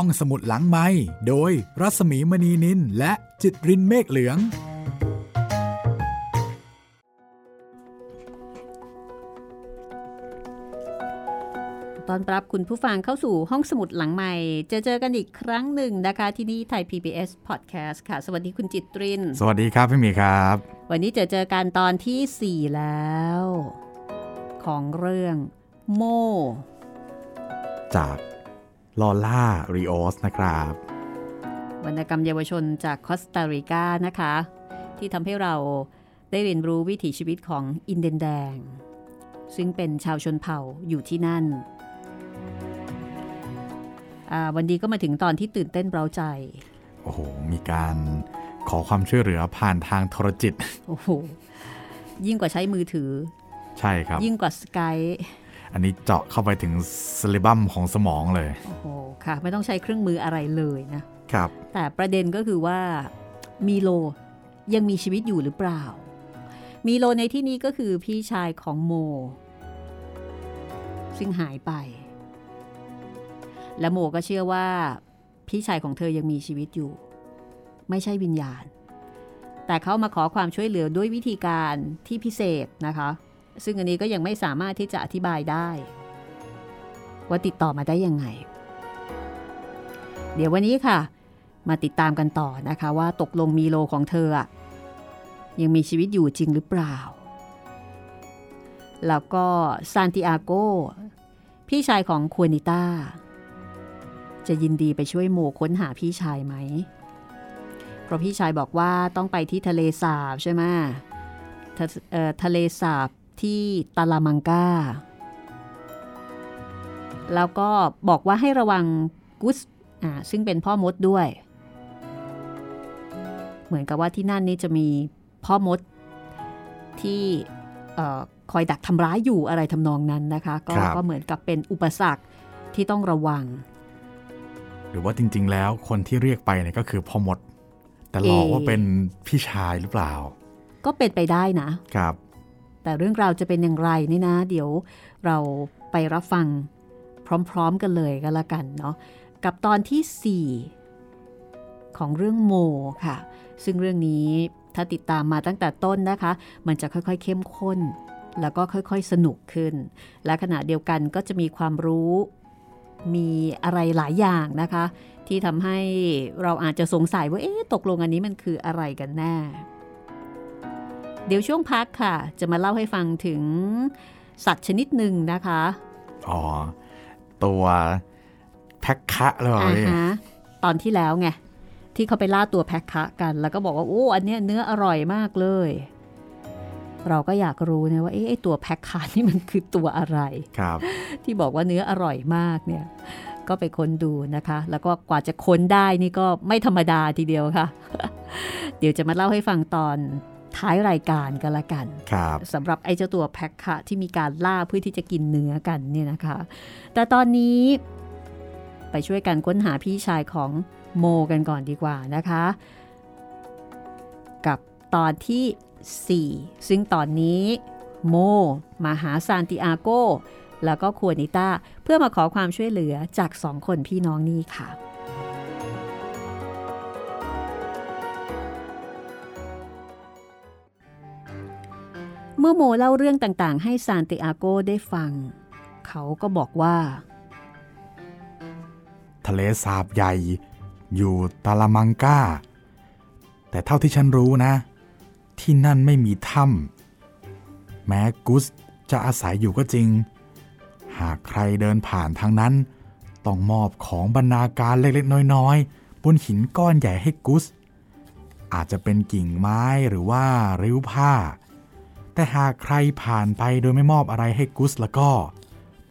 ห้องสมุดหลังไม้โดยรัสมีมณีนินและจิตรินเมฆเหลือง ตอนรับคุณผู้ฟังเข้าสู่ห้องสมุดหลังใหม่เจอเจอกันอีกครั้งหนึ่งนะคะ ที่นี่ไทย PBS Podcast ค่ะ สวัสดีคุณจิตริน สวัสดีครับพี่หมีครับ วันนี้เจอเจอกันตอนที่ 4 แล้ว ของเรื่องโมจาก ลอล่าริโอสนะครับ วรรณกรรมเยาวชนจากคอสตาริกานะคะ ที่ทำให้เราได้เรียนรู้วิถีชีวิตของอินเดนแดง ซึ่งเป็นชาวชนเผ่าอยู่ที่นั่น วันนี้ก็มาถึงตอนที่ตื่นเต้นเร้าใจ โอ้โห มีการขอความช่วยเหลือผ่านทางโทรจิต โอ้โห ยิ่งกว่าใช้มือถือ ใช่ครับ ยิ่งกว่าสกาย อันนี้เจาะเข้าไปถึงสลิบัมของสมองเลย โอ้โห ค่ะ ไม่ต้องใช้เครื่องมืออะไรเลยนะ ครับ แต่ประเด็นก็คือว่ามีโลยังมีชีวิตอยู่หรือเปล่ามีโลในที่นี้ก็คือพี่ชายของโม ซึ่งหายไป และโมก็เชื่อว่า พี่ชายของเธอยังมีชีวิตอยู่ ไม่ใช่วิญญาณ แต่เขามาขอความช่วยเหลือด้วยวิธีการที่พิเศษนะคะ ซึ่งอันนี้ก็ยังไม่สามารถที่จะอธิบายได้ ว่าติดต่อมาได้ยังไง เดี๋ยววันนี้ค่ะ มาติดตามกันต่อนะคะว่าตกลงมีโลของเธออะยังมีชีวิตอยู่จริงหรือเปล่า แล้วก็ซานติอาโกพี่ชายของควนิต้า จะยินดีไปช่วยโมค้นหาพี่ชายไหม เพราะพี่ชายบอกว่าต้องไปที่ทะเลสาบใช่ไหมทะทะเลสาบ ที่ตาลามังกา แล้วก็บอกว่าให้ระวังกุสอ่าซึ่งเป็นพ่อมดด้วย เหมือนกับว่าที่นั่นนี่จะมีพ่อมดที่เออคอยดักทำร้ายอยู่อะไรทำนองนั้นนะคะก็ครับก็เหมือนกับเป็นอุปสรรคที่ต้องระวัง หรือว่าจริง ๆ แล้วคนที่เรียกไปเนี่ยก็คือพ่อมด แต่หลอกเอ่ว่าเป็นพี่ชายหรือเปล่า ก็เป็นไปได้นะครับ แต่เรื่องราวจะเป็นอย่างไรนี่นะ เดี๋ยวเราไปรับฟังพร้อมๆกันเลยก็แล้วกันเนาะกับตอนที่ 4 ของเรื่องโมค่ะ ซึ่งเรื่องนี้ถ้าติดตามมาตั้งแต่ต้นนะคะ มันจะค่อยๆเข้มข้น แล้วก็ค่อยๆสนุกขึ้น และขณะเดียวกันก็จะมีความรู้มีอะไรหลายอย่างนะคะ ที่ทำให้เราอาจจะสงสัยว่าเอ๊ะตกลงอันนี้มันคืออะไรกันแน่ เดี๋ยวช่วงพักค่ะ จะมาเล่าให้ฟังถึงสัตว์ชนิดหนึ่งนะคะ อ๋อ ตัวแพ็คคะหรือเปล่าอ่าพี่ฮะตอนที่แล้วไง ที่เขาไปล่าตัวแพะคะกัน แล้วก็บอกว่า โอ้อันเนี้ยเนื้ออร่อยมากเลย เราก็อยากรู้นะว่าเอ๊ะไอ้ตัวแพะคะนี่มันคือตัวอะไรครับ ที่บอกว่าเนื้ออร่อยมากเนี่ย ก็ไปค้นดูนะคะ แล้วก็กว่าจะค้นได้นี่ก็ไม่ธรรมดาทีเดียวค่ะ เดี๋ยวจะมาเล่าให้ฟังตอน ท้ายรายการกันละกันครับสำหรับไอ้เจ้าตัวแพ็คค่ะที่มีการล่าเพื่อที่จะกินเนื้อกันเนี่ยนะคะ แต่ตอนนี้ไปช่วยกันค้นหาพี่ชายของโมกันก่อนดีกว่านะคะ กับตอนที่ 4 ซึ่งตอนนี้โมมาหาซานติอาโกแล้วก็ควนิต้าเพื่อมาขอความช่วยเหลือจากสองคนพี่น้องนี่ค่ะ เมื่อโมเล่าเรื่องต่างๆ ให้ซานติอาโกได้ฟัง เขาก็บอกว่า ทะเลสาบใหญ่ อยู่ตาลามังกาแต่เท่าที่ฉันรู้นะ ที่นั่นไม่มีถ้ำแม้กุสจะอาศัยอยู่ก็จริง หากใครเดินผ่านทางนั้น ต้องมอบของบรรณาการเล็กๆ น้อยๆ บนหินก้อนใหญ่ให้กุส อาจจะเป็นกิ่งไม้หรือว่าริ้วผ้า แต่หากใครผ่านไปโดยไม่มอบอะไรให้กุสแล้วก็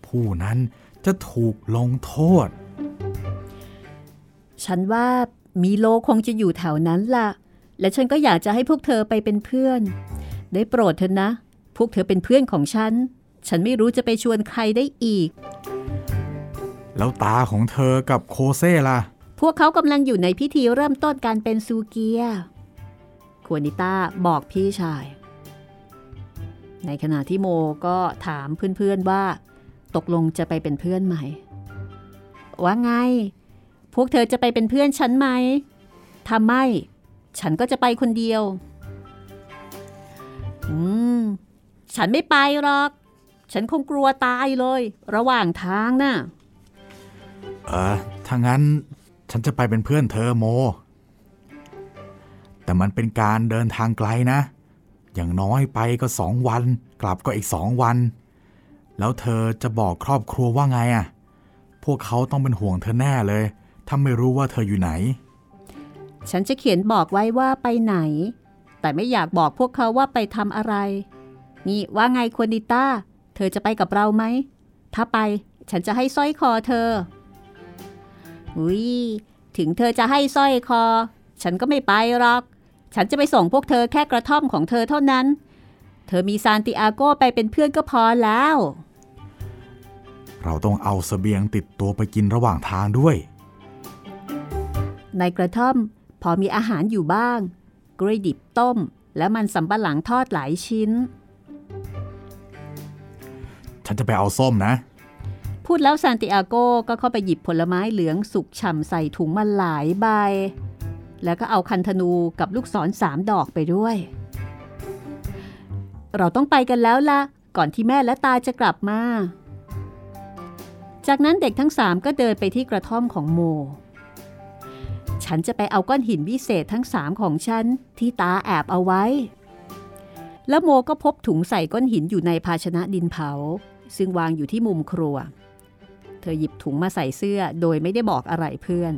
ผู้นั้นจะถูกลงโทษ ฉันว่ามีโลคงจะอยู่แถวนั้นล่ะ และฉันก็อยากจะให้พวกเธอไปเป็นเพื่อน ได้โปรดเถอะนะ พวกเธอเป็นเพื่อนของฉัน ฉันไม่รู้จะไปชวนใครได้อีก แล้วตาของเธอกับโคเซ่ล่ะ พวกเขากำลังอยู่ในพิธีเริ่มต้นการเป็นซูเกีย ควนิต้าบอกพี่ชาย ในขณะที่โมก็ถามเพื่อนๆว่า ตกลงจะไปเป็นเพื่อนไหม ว่าไง พวกเธอจะไปเป็นเพื่อนฉันไหมถ้าไม่ ฉันก็จะไปคนเดียว อืม ฉันไม่ไปหรอก ฉันคงกลัวตายเลย ระหว่างทางน่ะ เออ ถ้างั้นฉันจะไปเป็นเพื่อนเธอโม แต่มันเป็นการเดินทางไกลนะ อย่างน้อยไปก็สองวัน กลับก็อีกสองวัน แล้วเธอจะบอกครอบครัวว่าไงอะ่ะ พวกเขาต้องเป็นห่วงเธอแน่เลย ถ้าไม่รู้ว่าเธออยู่ไหน ฉันจะเขียนบอกไว้ว่าไปไหน แต่ไม่อยากบอกพวกเขาว่าไปทำอะไร นี่ว่าไงควนิต้า เธอจะไปกับเราไหม ถ้าไปฉันจะให้สร้อยคอเธอ อุ้ยถึงเธอจะให้สร้อยคอ ฉันก็ไม่ไปหรอก ฉันจะไปส่งพวกเธอแค่กระท่อมของเธอเท่านั้น เธอมีซานติอาโกไปเป็นเพื่อนก็พอแล้ว เราต้องเอาเสบียงติดตัวไปกินระหว่างทางด้วย ในกระท่อมพอมีอาหารอยู่บ้าง กล้วยดิบต้ม และมันสำปะหลังทอดหลายชิ้น ฉันจะไปเอาส้มนะ พูดแล้วซานติอาโกก็เข้าไปหยิบผลไม้เหลืองสุกฉ่ำใส่ถุงมาหลายใบ แล้วก็เอาคันธนูกับลูกศรสามดอกไปด้วย เราต้องไปกันแล้วล่ะ ก่อนที่แม่และตาจะกลับมา จากนั้นเด็กทั้งสามก็เดินไปที่กระท่อมของโม ฉันจะไปเอาก้อนหินวิเศษทั้งสามของฉัน ที่ตาแอบเอาไว้ แล้วโมก็พบถุงใส่ก้อนหินอยู่ในภาชนะดินเผา ซึ่งวางอยู่ที่มุมครัว เธอหยิบถุงมาใส่เสื้อโดยไม่ได้บอกอะไรเพื่อน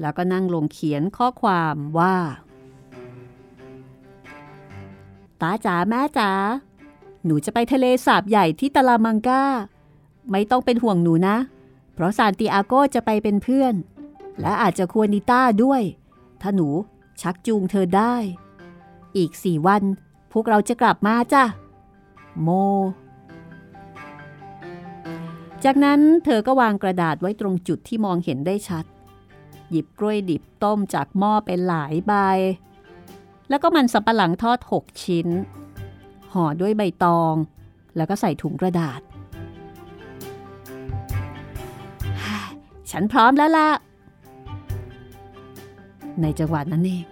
แล้วก็นั่งลงเขียนข้อความว่าตาจ๋าแม่จ๋าหนูจะไปทะเลสาบใหญ่ที่ตะลามังกาไม่ต้องเป็นห่วงหนูนะ เพราะซานติอาโกจะไปเป็นเพื่อน และอาจจะควรนิต้าด้วย ถ้าหนูชักจูงเธอได้ อีกสี่วัน พวกเราจะกลับมาจ้ะ โม จากนั้นเธอก็วางกระดาษไว้ตรงจุดที่มองเห็นได้ชัด หยิบกล้วยดิบต้มจากหม้อเป็นหลายใบ แล้วก็มันสับปะหลังทอด 6 ชิ้น ห่อด้วยใบตอง แล้วก็ใส่ถุงกระดาษ ฉันพร้อมแล้วล่ะ ในจังหวะนั้นเอง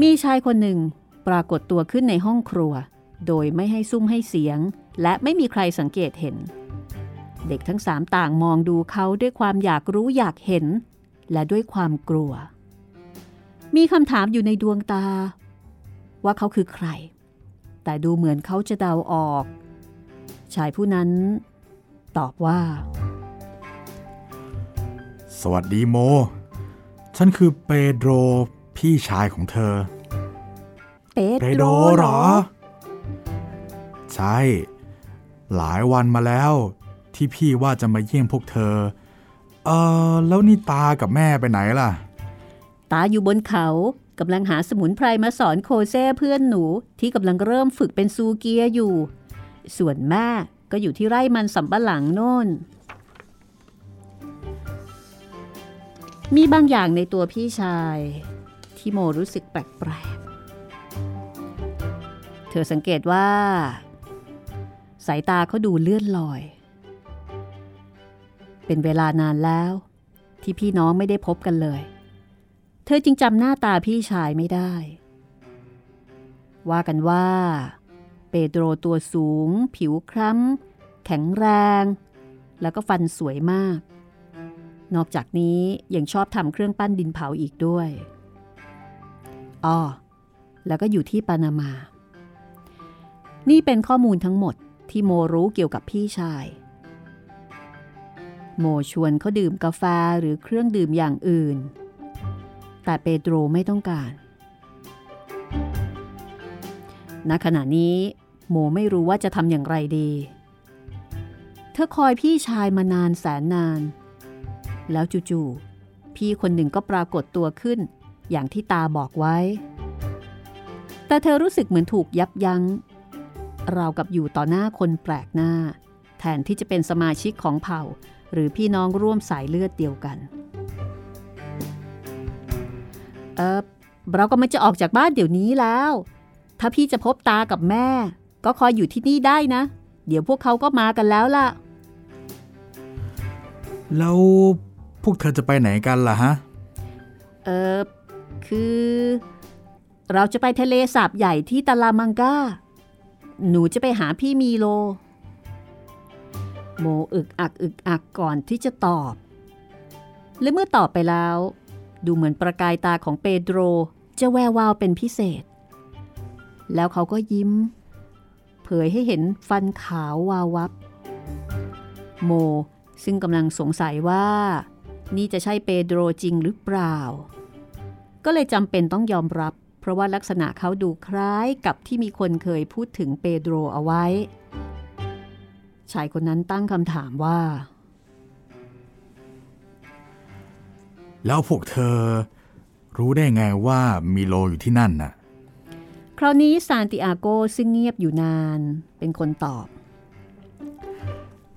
มีชายคนหนึ่งปรากฏตัวขึ้นในห้องครัว โดยไม่ให้ซุ้มให้เสียง และไม่มีใครสังเกตเห็นเด็กทั้งสามต่างมองดูเขาด้วยความอยากรู้อยากเห็น และด้วยความกลัว มีคำถามอยู่ในดวงตา ว่าเขาคือใคร แต่ดูเหมือนเขาจะเดาออก ชายผู้นั้น ตอบว่า สวัสดีโม ฉันคือเปโดรพี่ชายของเธอ เปเปโดโดรเหรอ ใช่ หลายวันมาแล้ว ที่พี่ว่าจะมาเยี่ยมพวกเธอ เออแล้วนี่ตากับแม่ไปไหนล่ะ ตาอยู่บนเขากำลังหาสมุนไพรมาสอนโคเซ่เพื่อนหนูที่กำลังเริ่มฝึกเป็นซูเกียอยู่ ส่วนแม่ก็อยู่ที่ไร่มันสำปะหลังโน่น มีบางอย่างในตัวพี่ชาย ที่โมรู้สึกแปลกๆ เธอสังเกตว่า สายตาเขาดูเลื่อนลอย เป็นเวลานานแล้ว ที่พี่น้องไม่ได้พบกันเลย เธอจึงจำหน้าตาพี่ชายไม่ได้ ว่ากันว่า เปโดรตัวสูง ผิวคล้ำ แข็งแรง แล้วก็ฟันสวยมาก นอกจากนี้ยังชอบทำเครื่องปั้นดินเผาอีกด้วยอ้อแล้วก็อยู่ที่ปานามา นี่เป็นข้อมูลทั้งหมดที่โมรู้เกี่ยวกับพี่ชาย โมชวนเขาดื่มกาแฟหรือเครื่องดื่มอย่างอื่น แต่เปโตรไม่ต้องการ ณ ขณะนี้ โมไม่รู้ว่าจะทำอย่างไรดี เธอคอยพี่ชายมานานแสนนาน แล้วจู่ๆ พี่คนหนึ่งก็ปรากฏตัวขึ้น อย่างที่ตาบอกไว้ แต่เธอรู้สึกเหมือนถูกยับยัง้ง เราวกับอยู่ต่อหน้าคนแปลกหน้า แทนที่จะเป็นสมาชิกของเผ่า หรือพี่น้องร่วมสายเลือดเดียวกัน เออเราก็มันจะออกจากบ้านเดี๋ยวนี้แล้ว ถ้าพี่จะพบตากับแม่ ก็คอยอยู่ที่นี่ได้นะ เดี๋ยวพวกเขาก็มากันแล้วล่ะ แล้ววกเธอจะไปไหนกันล่ะฮะ เออคือ เราจะไปทะเลสาบใหญ่ที่ตาลามังกาหนูจะไปหาพี่มีโล โมอึกอักอึกอักก่อนที่จะตอบ และเมื่อตอบไปแล้ว ดูเหมือนประกายตาของเปโดรจะแวววาวเป็นพิเศษ แล้วเขาก็ยิ้ม เผยให้เห็นฟันขาววาววับ โมซึ่งกำลังสงสัยว่า นี่จะใช่เปโดรจริงหรือเปล่า ก็เลยจำเป็นต้องยอมรับ เพราะว่าลักษณะเขาดูคล้ายกับที่มีคนเคยพูดถึงเปโดรเอาไว้ ชายคนนั้นตั้งคำถามว่า แล้วพวกเธอรู้ได้ไงว่ามีโลอยู่ที่นั่นน่ะ คราวนี้ซานติอาโกซึ่งเงียบอยู่นานเป็นคนตอบ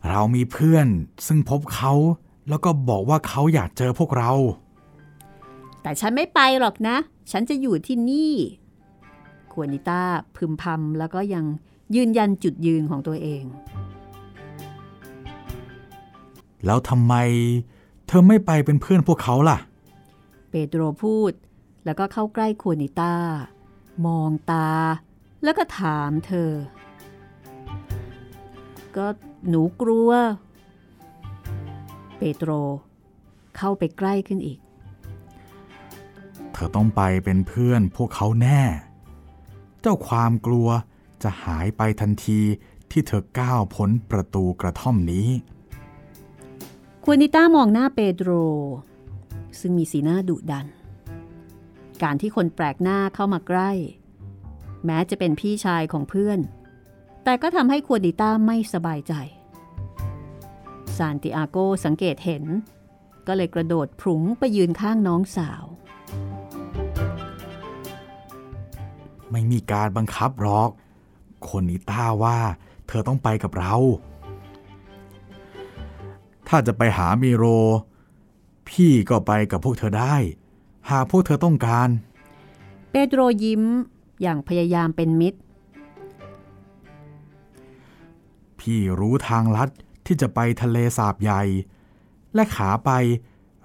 เรามีเพื่อนซึ่งพบเขาแล้วก็บอกว่าเขาอยากเจอพวกเรา แต่ฉันไม่ไปหรอกนะ ฉันจะอยู่ที่นี่ควนิต้าพึมพำแล้วก็ยังยืนยันจุดยืนของตัวเอง แล้วทำไมเธอไม่ไปเป็นเพื่อนพวกเขาล่ะ เปโตรพูดแล้วก็เข้าใกล้ควนิต้ามองตา แล้วก็ถามเธอ ก็หนูกลัว เปโตร เข้าไปใกล้ขึ้นอีก เธอต้องไปเป็นเพื่อนพวกเขาแน่ เจ้าความกลัวจะหายไปทันทีที่เธอก้าวพ้นประตูกระท่อมนี้ ควนิต้ามองหน้าเปโตรซึ่งมีสีหน้าดุดัน การที่คนแปลกหน้าเข้ามาใกล้ แม้จะเป็นพี่ชายของเพื่อน แต่ก็ทำให้ควนิต้าไม่สบายใจ ซานติอาโกสังเกตเห็น ก็เลยกระโดดพรุงไปยืนข้างน้องสาว ไม่มีการบังคับหรอก คนนี้ต้าว่าเธอต้องไปกับเรา ถ้าจะไปหามีโร พี่ก็ไปกับพวกเธอได้ หากพวกเธอต้องการ เปโตรยิ้มอย่างพยายามเป็นมิตร พี่รู้ทางลัดที่จะไปทะเลสาบใหญ่ และขาไป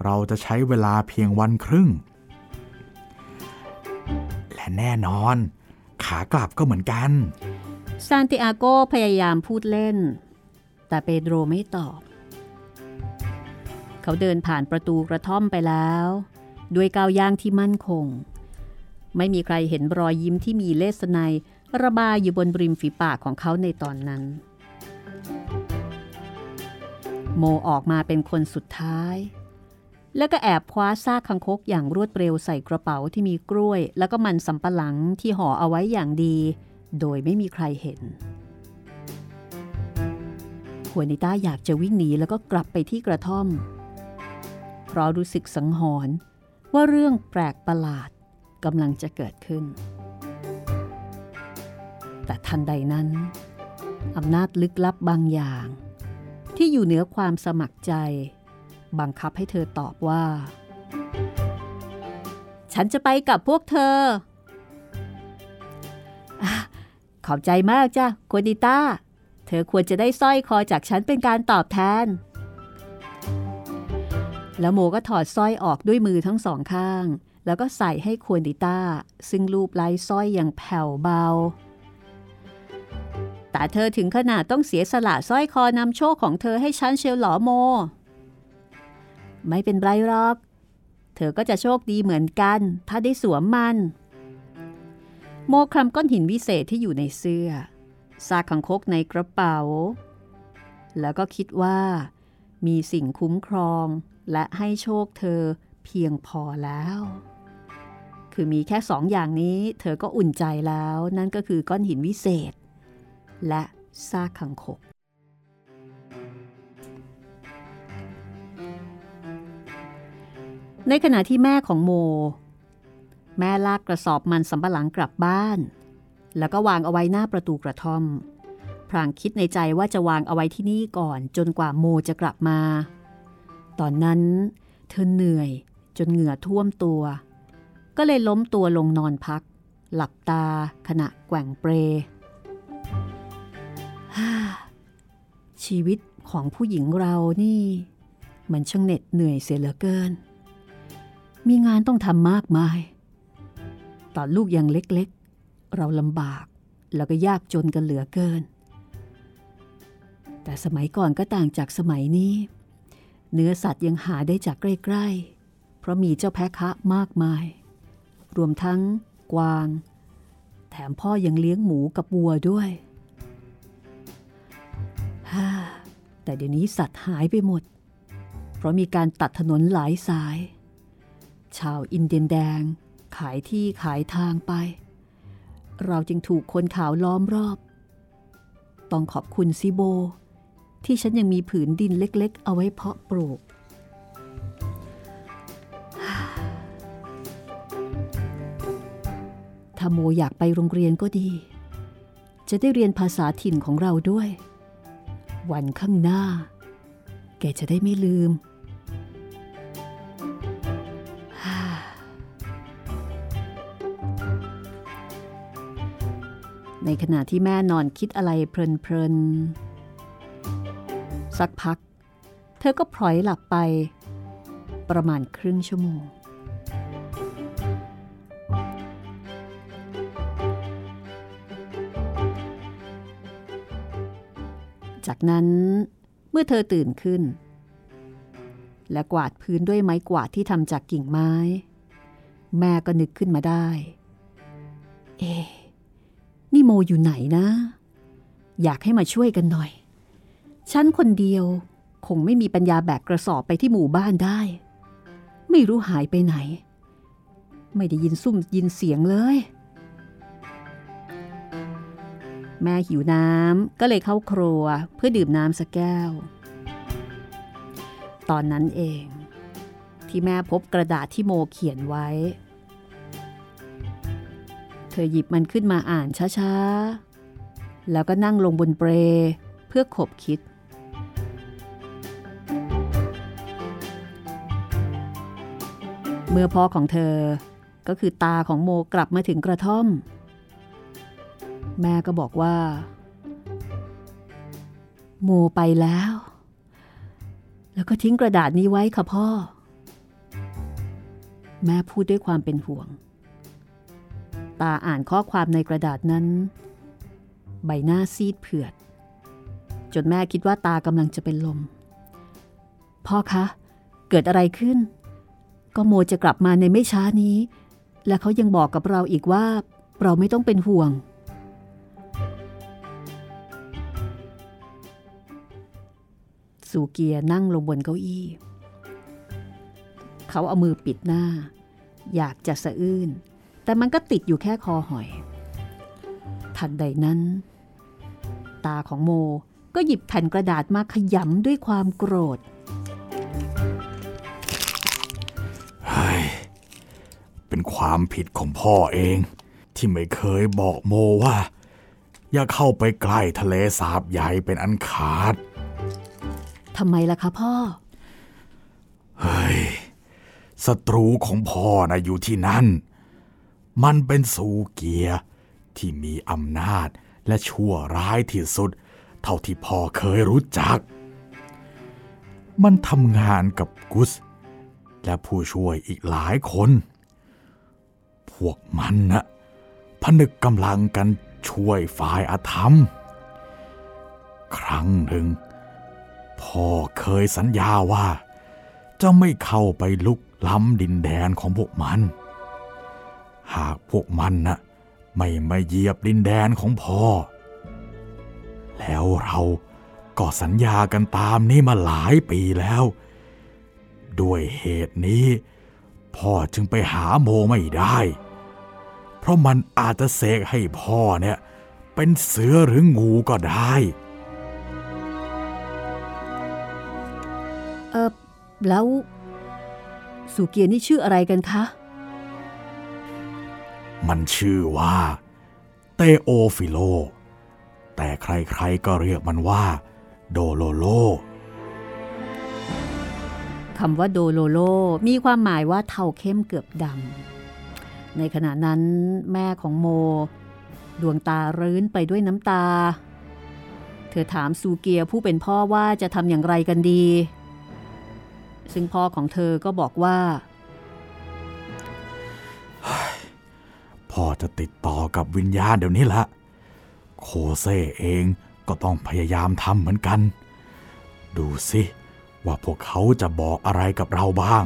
เราจะใช้เวลาเพียงวันครึ่ง และแน่นอน ขากลับก็เหมือนกัน ซานติอาโกพยายามพูดเล่น แต่เปโดรไม่ตอบ เขาเดินผ่านประตูกระท่อมไปแล้ว ด้วยก้าวย่างที่มั่นคง ไม่มีใครเห็นรอยยิ้มที่มีเลสไนระบายอยู่บนริมฝีปากของเขาในตอนนั้น โมออกมาเป็นคนสุดท้าย แล้วก็แอบคว้าซากคังคกอย่างรวดเร็วใส่กระเป๋าที่มีกล้วย แล้วก็มันสำปะหลังที่ห่อเอาไว้อย่างดี โดยไม่มีใครเห็นหัวนิต้าอยากจะวิ่งหนีแล้วก็กลับไปที่กระท่อม ราะรู้สึกสังหรณ์ว่าเรื่องแปลกประหลาดกำลังจะเกิดขึ้น แต่ทันใดนั้นอำนาจลึกลับบางอย่าง ที่อยู่เหนือความสมัครใจ บังคับให้เธอตอบว่า ฉันจะไปกับพวกเธออขอบใจมากจ้ะโคดิต้า เธอควรจะได้สร้อยคอจากฉันเป็นการตอบแทน แล้วโมก็ถอดสร้อยออกด้วยมือทั้งสองข้าง แล้วก็ใส่ให้ควนิต้า ซึ่งรูปไล้สร้อยอย่างแผ่วเบา แต่เธอถึงขนาดต้องเสียสละสร้อยคอนำโชคของเธอให้ฉันเชียวหรอโม ไม่เป็นไรหรอก เธอก็จะโชคดีเหมือนกัน ถ้าได้สวมมัน โมคลำก้อนหินวิเศษที่อยู่ในเสื้อซากขังคกในกระเป๋า แล้วก็คิดว่ามีสิ่งคุ้มครอง และให้โชคเธอเพียงพอแล้ว คือมีแค่สองอย่างนี้เธอก็อุ่นใจแล้ว นั่นก็คือก้อนหินวิเศษ และซากขังคกในขณะที่แม่ของโม แม่ลากกระสอบมันสำปะหลังกลับบ้าน แล้วก็วางเอาไว้หน้าประตูกระท่อม พรางคิดในใจว่าจะวางเอาไว้ที่นี่ก่อนจนกว่าโมจะกลับมา ตอนนั้นเธอเหนื่อยจนเหงื่อท่วมตัว ก็เลยล้มตัวลงนอนพัก หลับตาขณะแกว่งเปรชีวิตของผู้หญิงเรานี่ มันช่างเหน็ดเหนื่อยเสียเหลือเกิน มีงานต้องทำมากมาย ตอนลูกยังเล็กๆ เราลำบากแล้วก็ยากจนกันเหลือเกิน แต่สมัยก่อนก็ต่างจากสมัยนี้ เนื้อสัตว์ยังหาได้จากใกล้ๆ เพราะมีเจ้าแพะคะมากมาย รวมทั้งกวาง แถมพ่อยังเลี้ยงหมูกับวัวด้วยฮ่าแต่เดี๋ยวนี้สัตว์หายไปหมด เพราะมีการตัดถนนหลายสาย ชาวอินเดียนแดง ขายที่ขายทางไป เราจึงถูกคนขาวล้อมรอบ ต้องขอบคุณซิโบ ที่ฉันยังมีผืนดินเล็กๆ เอาไว้เพาะปลูก ถ้าโมอยากไปโรงเรียนก็ดี จะได้เรียนภาษาถิ่นของเราด้วย วันข้างหน้า แกจะได้ไม่ลืมในขณะที่แม่นอนคิดอะไรเพลินๆ สักพัก เธอก็พลอยหลับไป ประมาณครึ่งชั่วโมง จากนั้นเมื่อเธอตื่นขึ้น และกวาดพื้นด้วยไม้กวาดที่ทำจากกิ่งไม้ แม่ก็นึกขึ้นมาได้ เอ๊นี่โมอยู่ไหนนะ อยากให้มาช่วยกันหน่อย ฉันคนเดียวคงไม่มีปัญญาแบกกระสอบไปที่หมู่บ้านได้ ไม่รู้หายไปไหน ไม่ได้ยินซุ่มยินเสียงเลย แม่หิวน้ำก็เลยเข้าครัวเพื่อดื่มน้ำสักแก้ว ตอนนั้นเอง ที่แม่พบกระดาษที่โมเขียนไว้ เธอหยิบมันขึ้นมาอ่านช้าๆ แล้วก็นั่งลงบนเปรเพื่อขบคิด เมื่อพ่อของเธอก็คือตาของโมกลับมาถึงกระท่อม แม่ก็บอกว่า โมไปแล้ว แล้วก็ทิ้งกระดาษนี้ไว้ค่ะพ่อ แม่พูดด้วยความเป็นห่วง ตาอ่านข้อความในกระดาษนั้น ใบหน้าซีดเผือด จนแม่คิดว่าตากำลังจะเป็นลม พ่อคะ เกิดอะไรขึ้น ก็โมจะกลับมาในไม่ช้านี้ และเขายังบอกกับเราอีกว่าเราไม่ต้องเป็นห่วง สูเกียนั่งลงบนเก้าอี้ เขาเอามือปิดหน้า อยากจะสะอื้น แต่มันก็ติดอยู่แค่คอหอย ทันใดนั้น ตาของโมก็หยิบแผ่นกระดาษมาขยำด้วยความโกรธ เป็นความผิดของพ่อเอง ที่ไม่เคยบอกโมว่า อย่าเข้าไปใกล้ทะเลสาบใหญ่เป็นอันขาดทำไมล่ะคะพ่อ เฮ้ยศัตรูของพ่อนะอยู่ที่นั่น มันเป็นสูเกียร์ที่มีอำนาจและชั่วร้ายที่สุด เท่าที่พ่อเคยรู้จัก มันทำงานกับกุส และผู้ช่วยอีกหลายคน พวกมันนะผนึกกำลังกันช่วยฝ่ายอาธรรม ครั้งหนึ่ง พ่อเคยสัญญาว่า จะไม่เข้าไปลุกล้ำดินแดนของพวกมัน หากพวกมันนะ่ะไม่มาเหยียบดินแดนของพ่อ แล้วเราก็สัญญากันตามนี้มาหลายปีแล้ว ด้วยเหตุนี้ พ่อจึงไปหาโมไม่ได้ เพราะมันอาจจะเสกให้พ่อเนี่ย เป็นเสือหรืองูก็ได้ เออแล้วสุเกียร์นี่ชื่ออะไรกันคะ มันชื่อว่า เตโอฟิโล แต่ใครๆก็เรียกมันว่า โดโลโลคำว่าโดโลโล มีความหมายว่าเทาเข้มเกือบดำ ในขณะนั้นแม่ของโม ดวงตารื้นไปด้วยน้ำตา เธอถามซูเกียผู้เป็นพ่อว่าจะทำอย่างไรกันดี ซึ่งพ่อของเธอก็บอกว่า พ่อจะติดต่อกับวิญญาณเดี๋ยวนี้ละ โคเซ่เองก็ต้องพยายามทำเหมือนกัน ดูสิว่าพวกเขาจะบอกอะไรกับเราบ้าง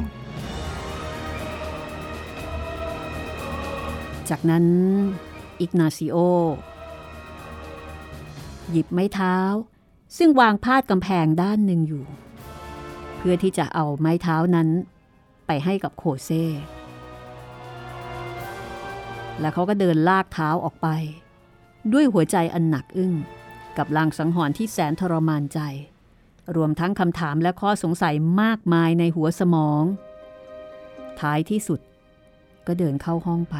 จากนั้นอิกนาซิโอ หยิบไม้เท้า ซึ่งวางพาดกำแพงด้านหนึ่งอยู่ เพื่อที่จะเอาไม้เท้านั้น ไปให้กับโคเซ่แล้วเขาก็เดินลากเท้าออกไป ด้วยหัวใจอันหนักอึ้ง กับลางสังหรณ์ที่แสนทรมานใจ รวมทั้งคำถามและข้อสงสัยมากมายในหัวสมอง ท้ายที่สุดก็เดินเข้าห้องไป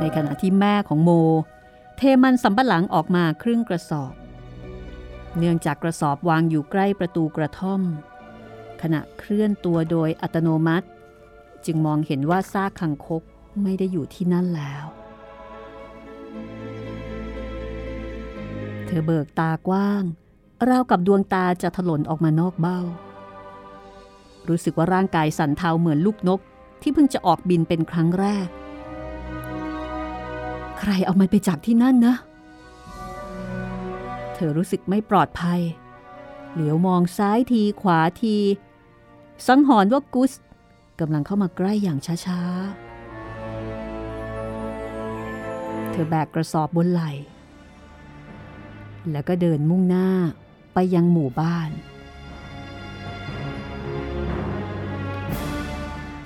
ในขณะที่แม่ของโม เทมันสำปะหลังออกมาครึ่งกระสอบ เนื่องจากกระสอบวางอยู่ใกล้ประตูกระท่อม ขณะเคลื่อนตัวโดยอัตโนมัติ จึงมองเห็นว่าซากคังคกไม่ได้อยู่ที่นั่นแล้ว เธอเบิกตากว้างราวกับดวงตาจะถลนออกมานอกเบ้า รู้สึกว่าร่างกายสั่นเทาเหมือนลูกนกที่เพิ่งจะออกบินเป็นครั้งแรก รเอามันไปจากที่นั่นนะ เธอรู้สึกไม่ปลอดภัย เหลียวมองซ้ายทีขวาที สังหรณ์ว่ากุสกำลังเข้ามาใกล้อย่างช้าๆ เธอแบกกระสอบบนไหล่ แล้วก็เดินมุ่งหน้าไปยังหมู่บ้าน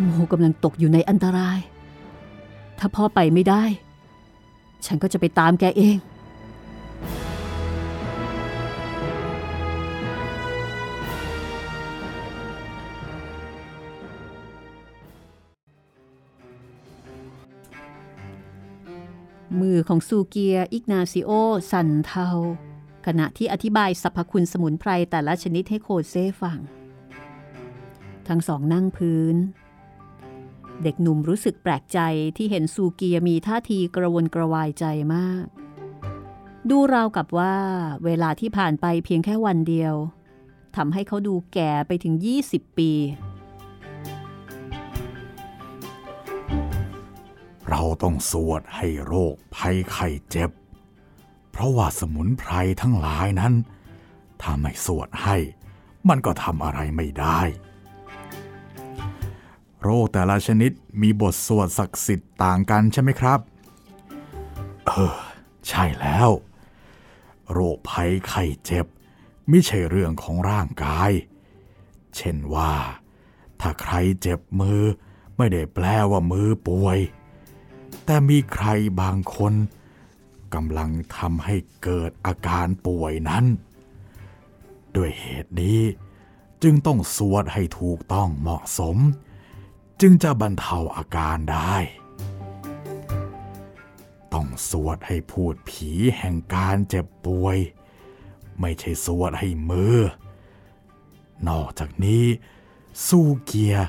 โมกำลังตกอยู่ในอันตราย ถ้าพ่อไปไม่ได้ ฉันก็จะไปตามแกเอง มือของซูเกียอิกนาซิโอ สั่นเทา ขณะที่อธิบายสรรพคุณสมุนไพรแต่ละชนิดให้โคเซ่ฟัง ทั้งสองนั่งพื้น เด็กหนุ่มรู้สึกแปลกใจที่เห็นซูเกียมีท่าทีกระวนกระวายใจมาก ดูราวกับว่า เวลาที่ผ่านไปเพียงแค่วันเดียวทำให้เขาดูแก่ไปถึง 20 ปี เราต้องสวดให้โรคภัยไข้เจ็บ เพราะว่าสมุนไพรทั้งหลายนั้น ถ้าไม่สวดให้ มันก็ทำอะไรไม่ได้ โรคแต่ละชนิดมีบทสวดศักดิ์สิทธิ์ต่างกันใช่ไหมครับ เออ ใช่แล้ว โรคภัยไข้เจ็บ ไม่ใช่เรื่องของร่างกาย เช่นว่า ถ้าใครเจ็บมือ ไม่ได้แปลว่ามือป่วย แต่มีใครบางคนกำลังทำให้เกิดอาการป่วยนั้น ด้วยเหตุนี้จึงต้องสวดให้ถูกต้องเหมาะสม จึงจะบรรเทาอาการได้ ต้องสวดให้พูดผีแห่งการเจ็บป่วย ไม่ใช่สวดให้มือ นอกจากนี้ สู้เกียร์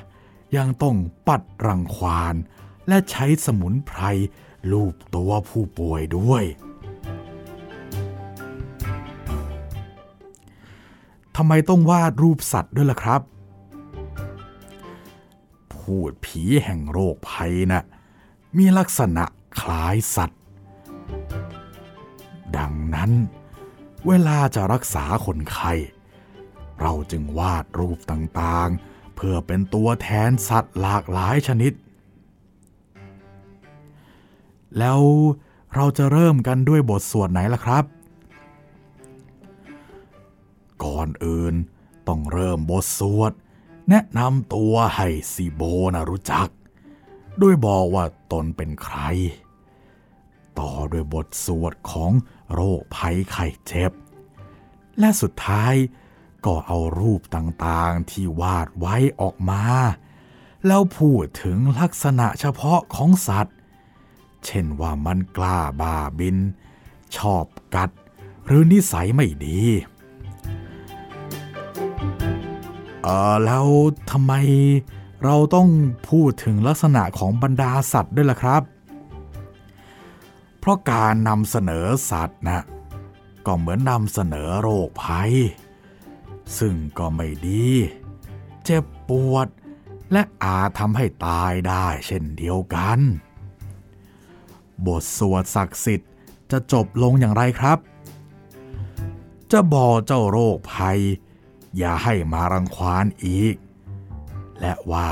ยังต้องปัดรังควาน และใช้สมุนไพรลูบตัวผู้ป่วยด้วย ทำไมต้องวาดรูปสัตว์ด้วยล่ะครับ พูดผีแห่งโรคภัยนะ่ะมีลักษณะคล้ายสัตว์ ดังนั้นเวลาจะรักษาคนไข้ เราจึงวาดรูปต่างๆ เพื่อเป็นตัวแทนสัตว์หลากหลายชนิด แล้วเราจะเริ่มกันด้วยบทสวดไหนล่ะครับ ก่อนอื่นต้องเริ่มบทสวด แนะนำตัวให้ซีโบนะรู้จัก ด้วยบอกว่าตนเป็นใคร ต่อด้วยบทสวดของโรคภัยไข้เจ็บ และสุดท้ายก็เอารูปต่างๆที่วาดไว้ออกมา แล้วพูดถึงลักษณะเฉพาะของสัตว์ เช่นว่ามันกล้าบ้าบิน ชอบกัด หรือนิสัยไม่ดี เออแล้วทำไมเราต้องพูดถึงลักษณะของบรรดาสัตว์ด้วยล่ะครับ เพราะการนำเสนอสัตว์นะก็เหมือนนำเสนอโรคภัย ซึ่งก็ไม่ดี เจ็บปวด และอาจทำให้ตายได้เช่นเดียวกัน บทสวดศักดิ์สิทธิ์จะจบลงอย่างไรครับ จะบอกเจ้าโรคภัย อย่าให้มารังควานอีก และว่า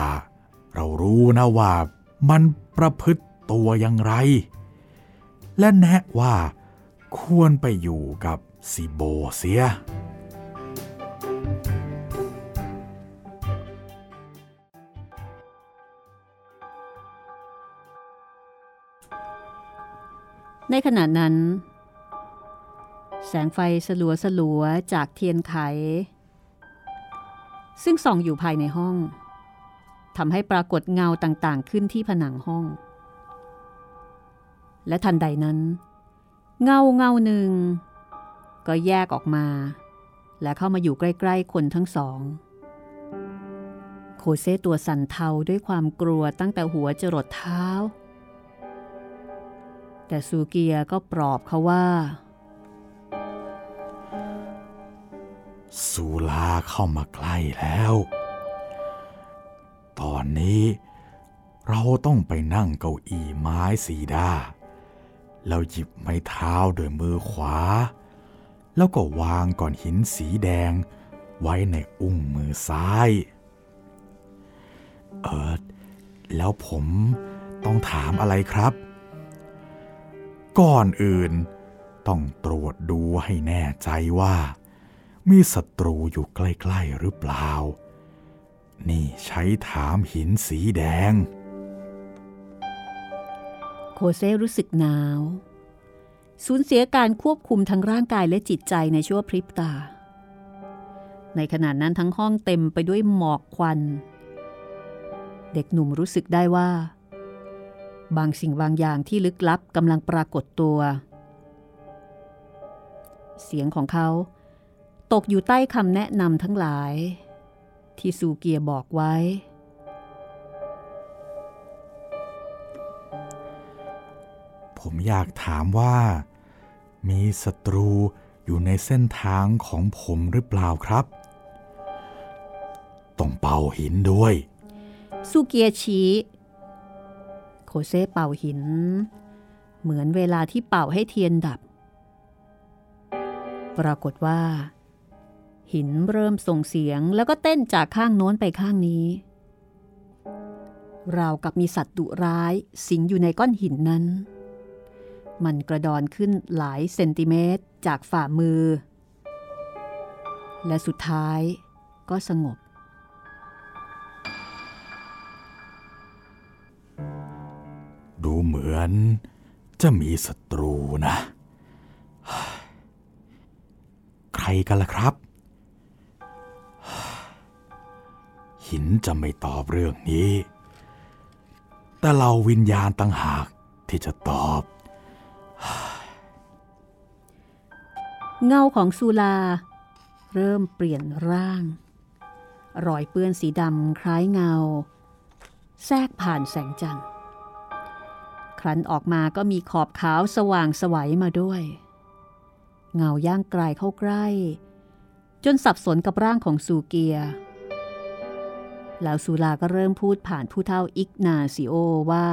เรารู้นะว่ามันประพฤติตัวอย่างไร และแนะว่าควรไปอยู่กับซิโบเสียในขณะนั้น แสงไฟสลัวสลัวจากเทียนไข ซึ่งส่องอยู่ภายในห้องทำให้ปรากฏเงาต่างๆ ขึ้นที่ผนังห้อง และทันใดนั้น เงาเงาหนึ่ง ก็แยกออกมา และเข้ามาอยู่ใกล้ ๆ คนทั้งสอง โคเซตัวสั่นเทาด้วยความกลัวตั้งแต่หัวจรดเท้า แต่ซูเกียก็ปลอบเขาว่า สุลาเข้ามาใกล้แล้ว ตอนนี้เราต้องไปนั่งเก้าอี้ไม้สีดา แล้วหยิบไม้เท้าโดยมือขวา แล้วก็วางก้อนหินสีแดงไว้ในอุ้งมือซ้าย เออแล้วผมต้องถามอะไรครับ ก่อนอื่นต้องตรวจดูให้แน่ใจว่า มีศัตรูอยู่ใกล้ ๆ หรือเปล่า นี่ใช้ถามหินสีแดง โคเซรู้สึกหนาว สูญเสียการควบคุมทั้งร่างกายและจิตใจในชั่วพริบตา ในขณะนั้นทั้งห้องเต็มไปด้วยหมอกควัน เด็กหนุ่มรู้สึกได้ว่า บางสิ่งบางอย่างที่ลึกลับกำลังปรากฏตัว เสียงของเขา ตกอยู่ใต้คำแนะนำทั้งหลาย ที่ซูเกียบอกไว้ ผมอยากถามว่า มีศัตรูอยู่ในเส้นทางของผมหรือเปล่าครับ ต้องเป่าหินด้วยซูเกียชี้โคเซเป่าหิน เหมือนเวลาที่เป่าให้เทียนดับ ปรากฏว่า หินเริ่มส่งเสียงแล้วก็เต้นจากข้างโน้นไปข้างนี้ ราวกับมีสัตว์ดุร้ายสิงอยู่ในก้อนหินนั้น มันกระดอนขึ้นหลายเซนติเมตรจากฝ่ามือ และสุดท้ายก็สงบ ดูเหมือนจะมีศัตรูนะ ใครกันล่ะครับ หินจะไม่ตอบเรื่องนี้ แต่เราวิญญาณต่างหากที่จะตอบ เงาของซูลา เริ่มเปลี่ยนร่าง รอยเปื้อนสีดำคล้ายเงา แทรกผ่านแสงจันทร์ครั้นออกมาก็มีขอบขาวสว่างสวัยมาด้วย เงาย่างไกลเข้าใกล้ จนสับสนกับร่างของซูเกียร์ แล้วซูลาก็เริ่มพูดผ่านผู้เฒ่าอิกนาซิโอว่า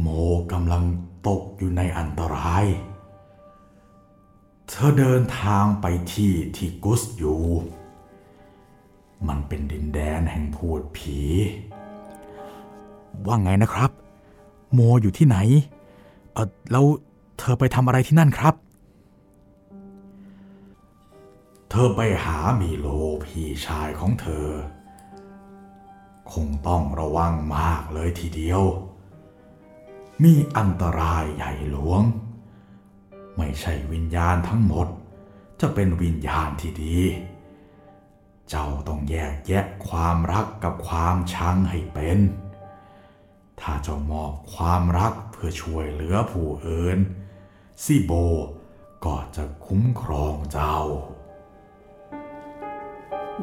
โมกำลังตกอยู่ในอันตราย เธอเดินทางไปที่ที่กุสอยู่ มันเป็นดินแดนแห่งพูดผี ว่าไงนะครับ โมอยู่ที่ไหน เออแล้วเธอไปทำอะไรที่นั่นครับ ธอไปหามีโลพี่ชายของเธอ คงต้องระวังมากเลยทีเดียว มีอันตรายใหญ่หลวง ไม่ใช่วิญญาณทั้งหมด จะเป็นวิญญาณที่ดี เจ้าต้องแยกแยะความรักกับความชังให้เป็น ถ้าเจ้ามอบความรักเพื่อช่วยเหลือผู้อื่นซิโบก็จะคุ้มครองเจ้า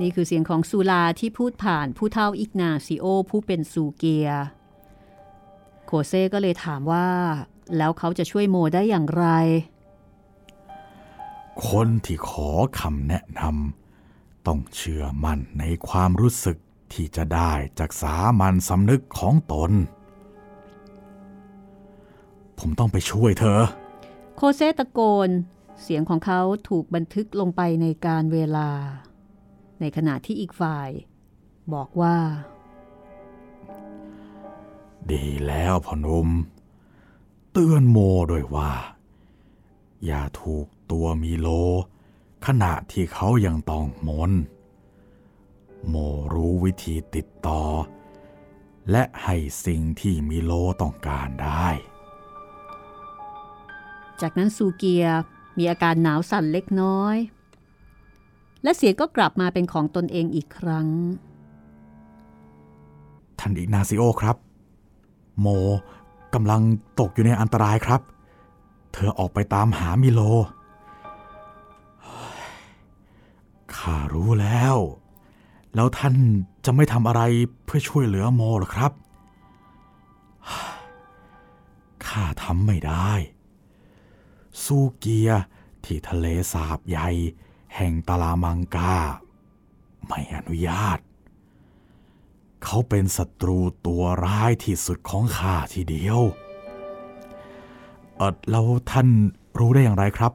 นี่คือเสียงของซูลาที่พูดผ่านผู้เฒ่าอิกนาซิโอผู้เป็นซูเกีย โคเซ่ก็เลยถามว่า แล้วเขาจะช่วยโมได้อย่างไร คนที่ขอคำแนะนำต้องเชื่อมั่นในความรู้สึกที่จะได้จากสามัญสำนึกของตน ผมต้องไปช่วยเธอ โคเซตะโกน เสียงของเขาถูกบันทึกลงไปในการเวลา ในขณะที่อีกฝ่าย บอกว่า ดีแล้วพอหนุม เตือนโมด้วยว่า อย่าถูกตัวมีโล ขณะที่เขายังต้องมน โมรู้วิธีติดต่อ และให้สิ่งที่มิโลต้องการได้ จากนั้นซูเกียมีอาการหนาวสั่นเล็กน้อย และเสียงก็กลับมาเป็นของตนเองอีกครั้ง ท่านอิกนาซิโอครับ โมกำลังตกอยู่ในอันตรายครับ เธอออกไปตามหามิโลข้ารู้แล้ว แล้วท่านจะไม่ทำอะไรเพื่อช่วยเหลือโมหรอครับข้าทำไม่ได้ซูเกียที่ทะเลสาบใหญ่ แห่งตาลามังกา ไม่อนุญาต เขาเป็นศัตรูตัวร้ายที่สุดของข้าทีเดียวเออแล้วท่านรู้ได้อย่างไรครับ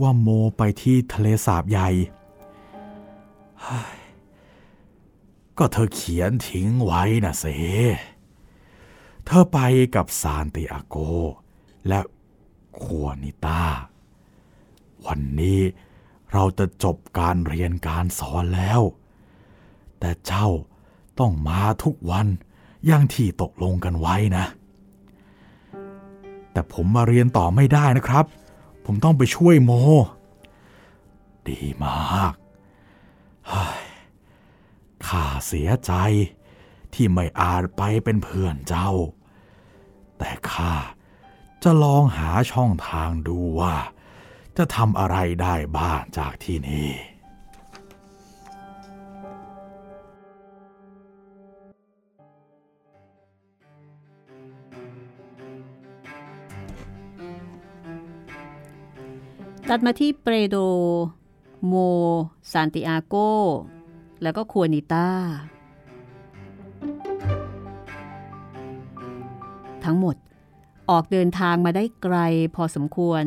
ว่าโมไปที่ทะเลสาบใหญ่ก็เธอเขียนทิ้งไว้นะเซเธอไปกับซานติอาโก และควนิต้า วันนี้ เราจะจบการเรียนการสอนแล้ว แต่เจ้าต้องมาทุกวันอย่างที่ตกลงกันไว้นะ แต่ผมมาเรียนต่อไม่ได้นะครับ ผมต้องไปช่วยโม ดีมากข้าเสียใจที่ไม่อาจไปเป็นเพื่อนเจ้า แต่ข้าจะลองหาช่องทางดูว่า จะทำอะไรได้บ้างจากที่นี่ ตัดมาที่เปโด โม ซานติอาโก แล้วก็ควนิต้า ทั้งหมดออกเดินทางมาได้ไกลพอสมควร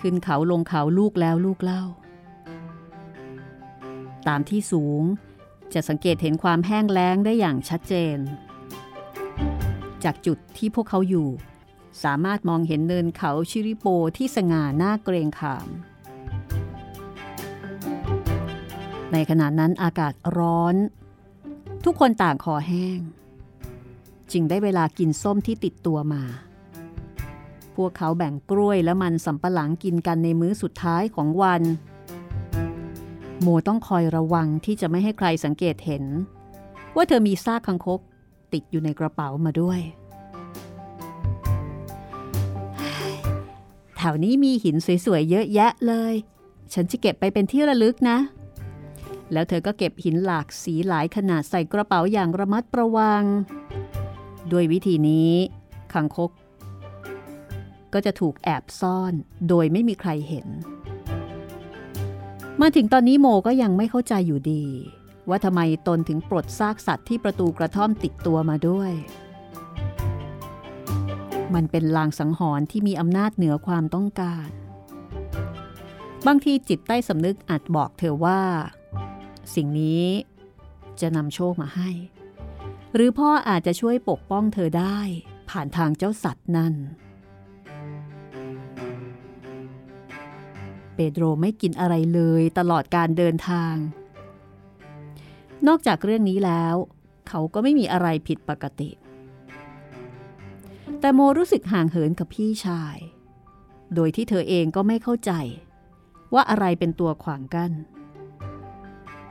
ขึ้นเขาลงเขาลูกแล้วลูกเล่า ตามที่สูงจะสังเกตเห็นความแห้งแล้งได้อย่างชัดเจน จากจุดที่พวกเขาอยู่ สามารถมองเห็นเนินเขาชิริโปที่สง่าหน้าเกรงขาม ในขณะนั้นอากาศร้อน ทุกคนต่างคอแห้ง จึงได้เวลากินส้มที่ติดตัวมา พวกเขาแบ่งกล้วยและมันสำปะหลังกินกันในมื้อสุดท้ายของวัน โมต้องคอยระวังที่จะไม่ให้ใครสังเกตเห็น ว่าเธอมีซากคังคกติดอยู่ในกระเป๋ามาด้วยแถวนี้มีหินสวยๆเยอะแยะเลย ฉันจะเก็บไปเป็นที่ระลึกนะ แล้วเธอก็เก็บหินหลากสีหลายขนาดใส่กระเป๋าอย่างระมัดระวัง ด้วยวิธีนี้คังคก ก็จะถูกแอบซ่อนโดยไม่มีใครเห็น มาถึงตอนนี้โมก็ยังไม่เข้าใจอยู่ดี ว่าทำไมตนถึงปลดซากสัตว์ที่ประตูกระท่อมติดตัวมาด้วย มันเป็นลางสังหรณ์ที่มีอำนาจเหนือความต้องการ บางทีจิตใต้สำนึกอาจบอกเธอว่า สิ่งนี้จะนำโชคมาให้ หรือพ่ออาจจะช่วยปกป้องเธอได้ ผ่านทางเจ้าสัตว์นั่น เปโดรไม่กินอะไรเลยตลอดการเดินทาง นอกจากเรื่องนี้แล้ว เขาก็ไม่มีอะไรผิดปกติ แต่โมรู้สึกห่างเหินกับพี่ชาย โดยที่เธอเองก็ไม่เข้าใจ ว่าอะไรเป็นตัวขวางกัน้น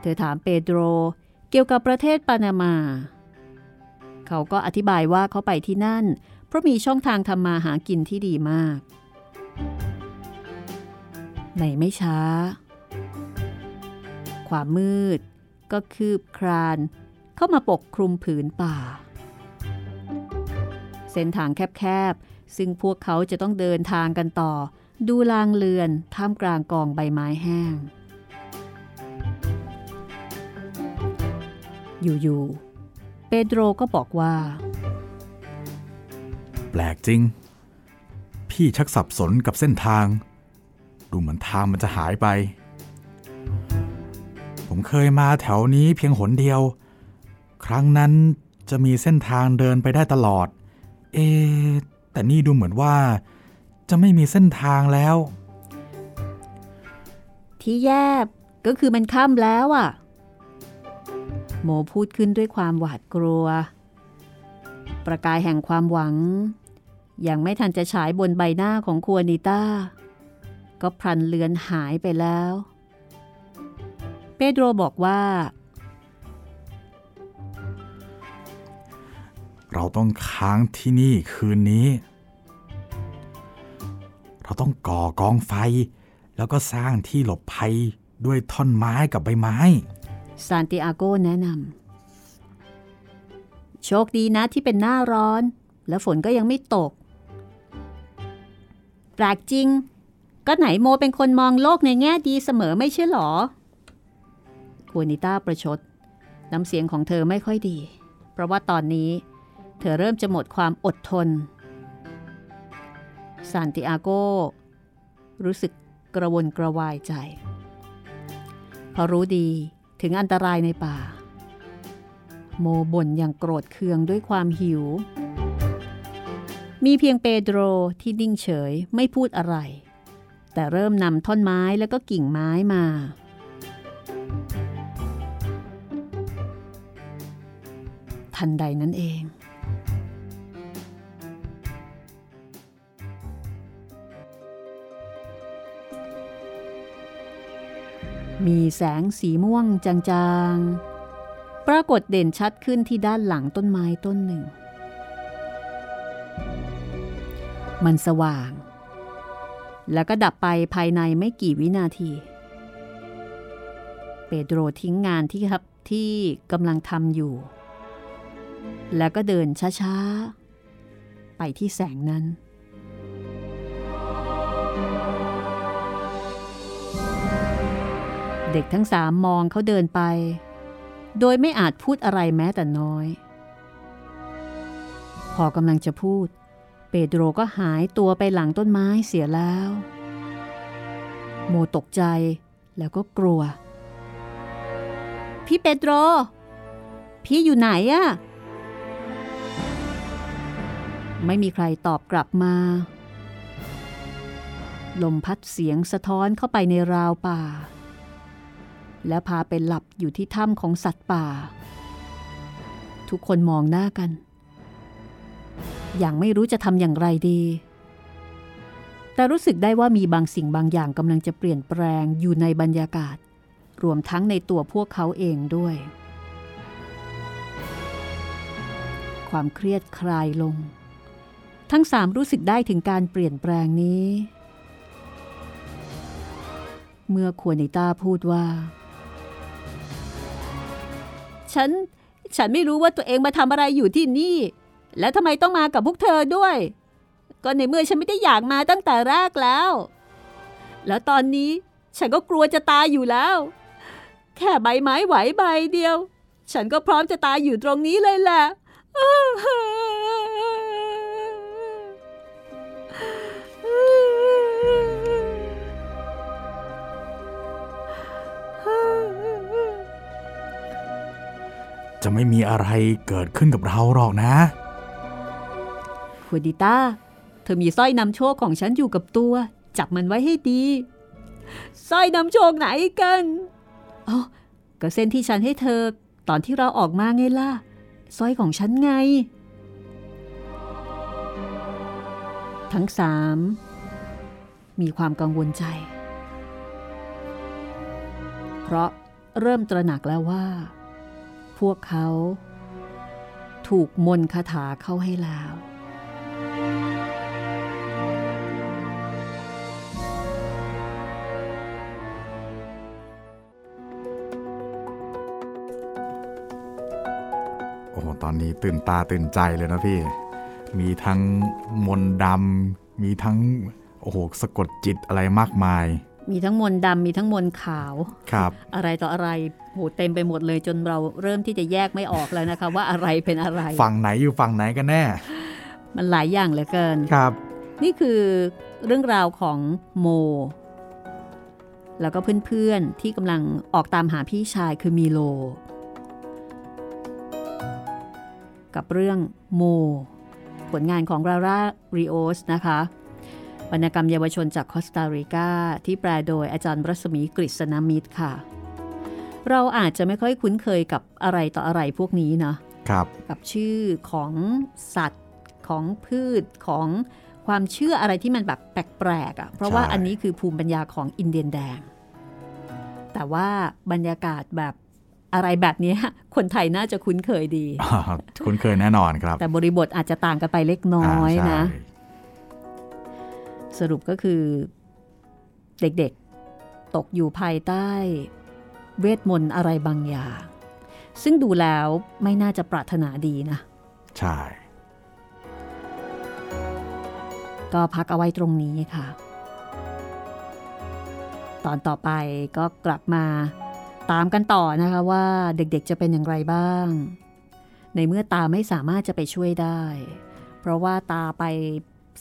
เธอถามเปโดรเกี่ยวกับประเทศปานามา เขาก็อธิบายว่าเขาไปที่นั่น เพราะมีช่องทางทำมาหากินที่ดีมาก ในไม่ช้า ความมืดก็คืบคลานเข้ามาปกคลุมผืนป่า เส้นทางแคบๆ ซึ่งพวกเขาจะต้องเดินทางกันต่อ ดูลางเลือนท่ามกลางกองใบไม้แห้ง อยู่ๆ เปโดรก็บอกว่า แปลกจริง พี่ชักสับสนกับเส้นทาง ดูเหมือนทางมันจะหายไป ผมเคยมาแถวนี้เพียงหนเดียว ครั้งนั้นจะมีเส้นทางเดินไปได้ตลอด เอ แต่นี่ดูเหมือนว่า จะไม่มีเส้นทางแล้ว ที่แย่ก็คือมันค่ำแล้วอะ่ะ โมพูดขึ้นด้วยความหวาดกลัว ประกายแห่งความหวัง ยังไม่ทันจะฉายบนใบหน้าของคัวนิต้า ก็พลันเลือนหายไปแล้ว เปโดรบอกว่า เราต้องค้างที่นี่คืนนี้ เราต้องก่อกองไฟ แล้วก็สร้างที่หลบภัยด้วยท่อนไม้กับใบไม้ซานติอาโกแนะนำโชคดีนะที่เป็นหน้าร้อน และฝนก็ยังไม่ตกแปลกจริง ก็ไหนโมเป็นคนมองโลกในแง่ดีเสมอไม่ใช่หรอควนิต้าประชด น้ำเสียงของเธอไม่ค่อยดี เพราะว่าตอนนี้เธอเริ่มจะหมดความอดทนซานติอาโกรู้สึกกระวนกระวายใจเพราะรู้ดีถึงอันตรายในป่า โมบ่นอย่างโกรธเคืองด้วยความหิว มีเพียงเปโดรที่นิ่งเฉยไม่พูดอะไร แต่เริ่มนำท่อนไม้แล้วก็กิ่งไม้มา ทันใดนั้นเอง มีแสงสีม่วงจางๆ ปรากฏเด่นชัดขึ้นที่ด้านหลังต้นไม้ต้นหนึ่ง มันสว่าง แล้วก็ดับไปภายในไม่กี่วินาที เปโดรทิ้งงานที่ครับที่กำลังทำอยู่ แล้วก็เดินช้าๆ ไปที่แสงนั้น เด็กทั้งสามมองเขาเดินไป โดยไม่อาจพูดอะไรแม้แต่น้อย พอกำลังจะพูด เปโดรก็หายตัวไปหลังต้นไม้เสียแล้ว โมตกใจแล้วก็กลัว พี่เปโดร พี่อยู่ไหนอะไม่มีใครตอบกลับมา ลมพัดเสียงสะท้อนเข้าไปในราวป่า และพาไปหลับอยู่ที่ถ้ำของสัตว์ป่า ทุกคนมองหน้ากัน อย่างไม่รู้จะทำอย่างไรดี แต่รู้สึกได้ว่ามีบางสิ่งบางอย่างกำลังจะเปลี่ยนแปลงอยู่ในบรรยากาศ รวมทั้งในตัวพวกเขาเองด้วย ความเครียดคลายลง ทั้งสามรู้สึกได้ถึงการเปลี่ยนแปลงนี้ เมื่อควนิต้าพูดว่า ฉัน ฉันไม่รู้ว่าตัวเองมาทำอะไรอยู่ที่นี่ และทำไมต้องมากับพวกเธอด้วย ก็ในเมื่อฉันไม่ได้อยากมาตั้งแต่แรกแล้ว แล้วตอนนี้ฉันก็กลัวจะตายอยู่แล้ว แค่ใบไม้ไหวใบเดียว ฉันก็พร้อมจะตายอยู่ตรงนี้เลยแหละจะไม่มีอะไรเกิดขึ้นกับเราหรอกนะ คุณดิต้า เธอมีสร้อยนำโชคของฉันอยู่กับตัว จับมันไว้ให้ดี สร้อยนำโชคไหนกันอ๋อก็เส้นที่ฉันให้เธอ ตอนที่เราออกมาไงล่ะ สร้อยของฉันไง ทั้งสามมีความกังวลใจ เพราะเริ่มตระหนักแล้วว่า พวกเขา ถูกมนคาถาเข้าให้แล้ว ตอนนี้ตื่นตาตื่นใจเลยนะพี่ มีทั้งมนต์ดำมีทั้งโอ้โอ้โหสะกดจิตอะไรมากมาย มีทั้งมนต์ดำมีทั้งมนต์ขาวครับ อะไรต่ออะไรโหเต็มไปหมดเลยจนเราเริ่มที่จะแยกไม่ออกแล้วนะคะ ว่าอะไรเป็นอะไร ฝั่งไหนอยู่ฝั่งไหนกันแน่ มันหลายอย่างเหลือเกินครับ นี่คือเรื่องราวของโม แล้วก็เพื่อนๆที่กำลังออกตามหาพี่ชายคือมีโล กับเรื่องโม ผลงานของราร่าริโอสนะคะวรรณกรรมเยาวชนจากคอสตาริกาที่แปลโดยอาจารย์รัศมีกฤษณมิตรค่ะ เราอาจจะไม่ค่อยคุ้นเคยกับอะไรต่ออะไรพวกนี้นะครับกับชื่อของสัตว์ของพืชของความเชื่ออะไรที่มันแบบแปลกๆอะ่ะเพราะว่าใช่อันนี้คือภูมิปัญญาของอินเดียนแดง แต่ว่าบรรยากาศแบบ อะไรแบบเนี้ยคนไทยน่าจะคุ้นเคยดี คุ้นเคยแน่นอนครับ แต่บริบทอาจจะต่างกันไปเล็กน้อยาใช่นะ สรุปก็คือ เด็กๆ ตกอยู่ภายใต้ เวทมนต์อะไรบางอย่าง ซึ่งดูแล้วไม่น่าจะปรารถนาดีนะ ใช่ ก็พักเอาไว้ตรงนี้ค่ะ ตอนต่อไปก็กลับมา ตามกันต่อนะคะว่าเด็กๆจะเป็นอย่างไรบ้าง ในเมื่อตาไม่สามารถจะไปช่วยได้ เพราะว่าตาไป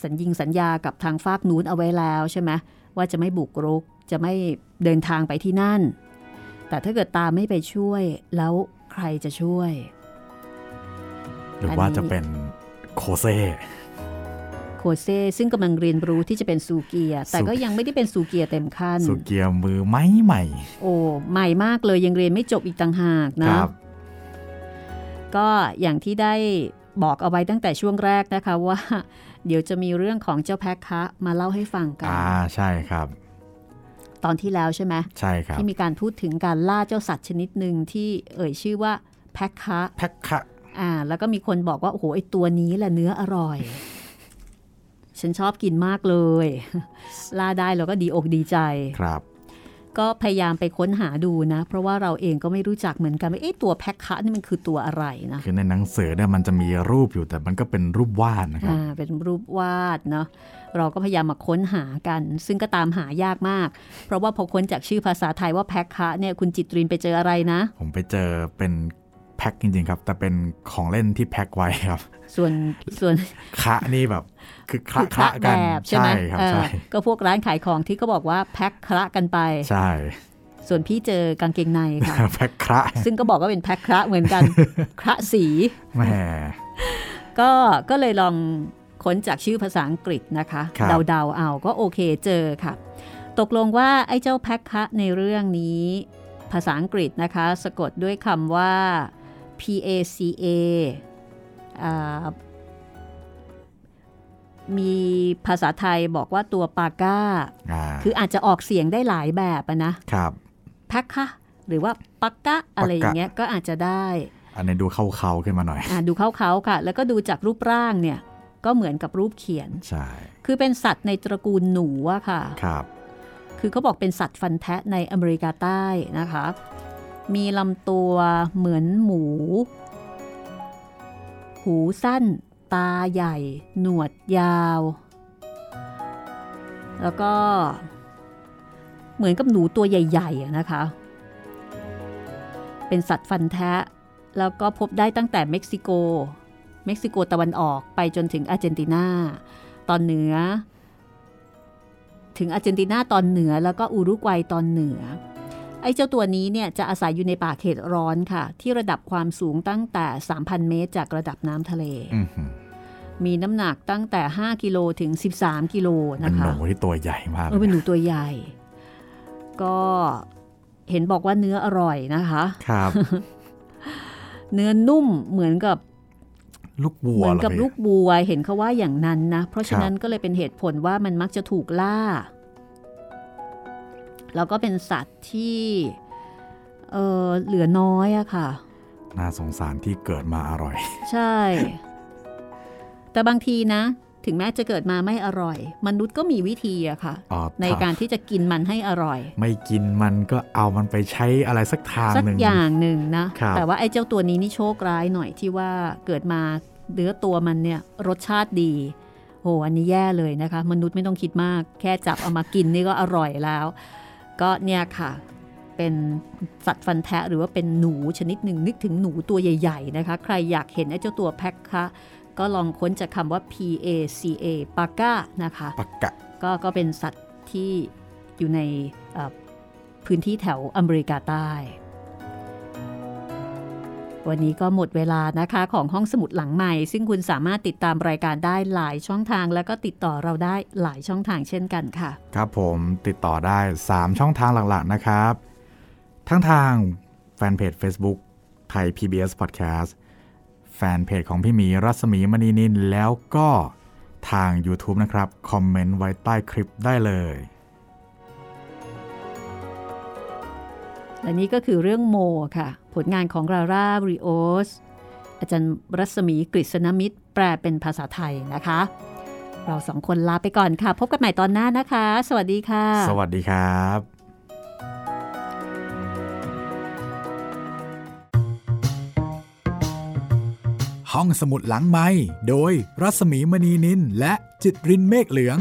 สัญญิงสัญญากับทางฝากนู้นเอาไว้แล้วใช่ไหมว่าจะไม่บุกรุกจะไม่เดินทางไปที่นั่น แต่ถ้าเกิดตาไม่ไปช่วยแล้วใครจะช่วย หรือว่าจะเป็นโคเซ โคเซ่ซึ่งกำลังเรียนรู้ที่จะเป็นซูเกีย แต่ซูก็ยังไม่ได้เป็นซูเกียเต็มขั้นสุเกียร์มือไม้ใหม่ โอ้ใหม่มากเลยยังเรียนไม่จบอีกต่างหากคนะรับก็อย่างที่ได้บอกเอาไว้ตั้งแต่ช่วงแรกนะคะว่า เดี๋ยวจะมีเรื่องของเจ้าแพะคะมาเล่าให้ฟังกันอ่าใช่ครับตอนที่แล้วใช่ไหมใช่ครับ ที่มีการพูดถึงการล่าเจ้าสัตว์ชนิดหนึ่งที่เอ่ยชื่อว่าแพะคะแพ็คคะอ่าแล้วก็มีคนบอกว่า โอ้โหไอตัวนี้แหละเนื้ออร่อย ฉันชอบกินมากเลยล่าได้แล้วก็ดีอกดีใจครับ ก็พยายามไปค้นหาดูนะ เพราะว่าเราเองก็ไม่รู้จักเหมือนกันว่าเอ๊ะตัวแพคคะนี่มันคือตัวอะไรนะคือในหนังสือเนี่ยมันจะมีรูปอยู่แต่มันก็เป็นรูปวาดนะครับอ่าเป็นรูปวาดเนาะเราก็พยายามมาค้นหากัน ซึ่งก็ตามหายากมาก เพราะว่าพอค้นจากชื่อภาษาไทยว่าแพคคะเนี่ยคุณจิตรินไปเจออะไรนะ ผมไปเจอเป็น แพ็คจริงๆครับ แต่เป็นของเล่นที่แพ็คไว้ครับ ส่วนส่วนคะนี่แบบคือคละคือคละกันแบบใช่ไหมครับเออใช่ก็พวกร้านขายของที่ก็บอกว่าแพ็คคละกันไปใช่ส่วนพี่เจอกางเกงในค่ะแพ็คคละซึ่งก็บอกว่าเป็นแพ็คคละเหมือนกันคละสีแหมก็ก็เลยลองค้นจากชื่อภาษาอังกฤษนะคะครับเดาๆเอาก็โอเคเจอค่ะ ตกลงว่าไอ้เจ้าแพ็คคะในเรื่องนี้ ภาษาอังกฤษนะคะ สะกดด้วยคำว่า P A C A อ่ามีภาษาไทยบอกว่าตัวปาก้าอ่าคืออาจจะออกเสียงได้หลายแบบอะนะครับแพ็คคะหรือว่าปักกะอะไรอย่างเงี้ยก็อาจจะได้ อันนี้ดูเข้าๆขึ้นมาหน่อยอ่าดูเขาๆค่ะ แล้วก็ดูจากรูปร่างเนี่ย ก็เหมือนกับรูปเขียน ใช่ คือเป็นสัตว์ในตระกูลหนูอะค่ะ ครับ คือเขาบอกเป็นสัตว์ฟันแทะในอเมริกาใต้นะคะ มีลำตัวเหมือนหมู หูสั้น ตาใหญ่ หนวดยาว แล้วก็ เหมือนกับหนูตัวใหญ่ๆนะคะ เป็นสัตว์ฟันแทะแล้วก็พบได้ตั้งแต่เม็กซิโก เม็กซิโกตะวันออกไปจนถึงอาร์เจนตินา ตอนเหนือ ถึงอาร์เจนตินาตอนเหนือแล้วก็อุรุกวัยตอนเหนือ ไอ้เจ้าตัวนี้เนี่ยจะอาศัยอยู่ในป่าเขตร้อนค่ะ ที่ระดับความสูงตั้งแต่ 3,000 เมตร จากระดับน้ำทะเลอือหือมีน้ำหนักตั้งแต่ 5 กิโลถึง 13 กิโลเป็นะนหคะนูที่ตัวใหญ่มากเออเป็นหนูตัวใหญ่ ก็เห็นบอกว่าเนื้ออร่อยนะคะครับเนื้อนุ่มเหมือนกับลูกวัวเหมือนหรกับพี่ลูกบัวเห็นเขาว่าอย่างนั้นนะ เพราะฉะนั้นครับก็เลยเป็นเหตุผลว่ามันมักจะถูกล่า แล้วก็เป็นสัตว์ที่เออเหลือน้อยอะค่ะ น่าสงสารที่เกิดมาอร่อย ใช่ แต่บางทีนะ ถึงแม้จะเกิดมาไม่อร่อย มนุษย์ก็มีวิธีอะค่ะอ๋อในถ้การที่จะกินมันให้อร่อย ไม่กินมันก็เอามันไปใช้อะไรสักทางสักหนึ่งอย่างหนึ่งนะครับแต่ว่าไอ้เจ้าตัวนี้นี่โชคร้ายหน่อยที่ว่าเกิดมาเนื้อตัวมันเนี่ยรสชาติดีอันนี้แย่เลยนะคะ มนุษย์ไม่ต้องคิดมาก แค่จับเอามากินนี่ก็อร่อยแล้ว ก็เนี่ยค่ะเป็นสัตว์ฟันแทะหรือว่าเป็นหนูชนิดหนึ่งนึกถึงหนูตัวใหญ่ ๆ นะคะ ใครอยากเห็นไอ้เจ้าตัวแพ็คคะก็ลองค้นจากคำว่า P A C A ปาก้านะคะปักกะก็ก็เป็นสัตว์ที่อยู่ในเอ่อพื้นที่แถวอเมริกาใต้ วันนี้ก็หมดเวลานะคะของห้องสมุดหลังใหม่ ซึ่งคุณสามารถติดตามรายการได้หลายช่องทาง แล้วก็ติดต่อเราได้หลายช่องทางเช่นกันค่ะ ครับผมติดต่อได้ 3 ช่องทางหลักๆนะครับ ทั้งทางแฟนเพจ Facebook ไทย PBS Podcast แฟนเพจของพี่หมีรัศมีมณีนินแล้วก็ทาง YouTube นะครับ คอมเมนต์ไว้ใต้คลิปได้เลย และนี่ก็คือเรื่องโมค่ะ ผลงานของราร่าริโอสอาจารย์รัศมีกฤษณมิตร แปลเป็นภาษาไทยนะคะ เราสองคนลาไปก่อนค่ะ พบกันใหม่ตอนหน้านะคะ สวัสดีค่ะ สวัสดีครับห้องสมุดหลังไม้โดยรัศมีมณีนินและจิตรินเมฆเหลือง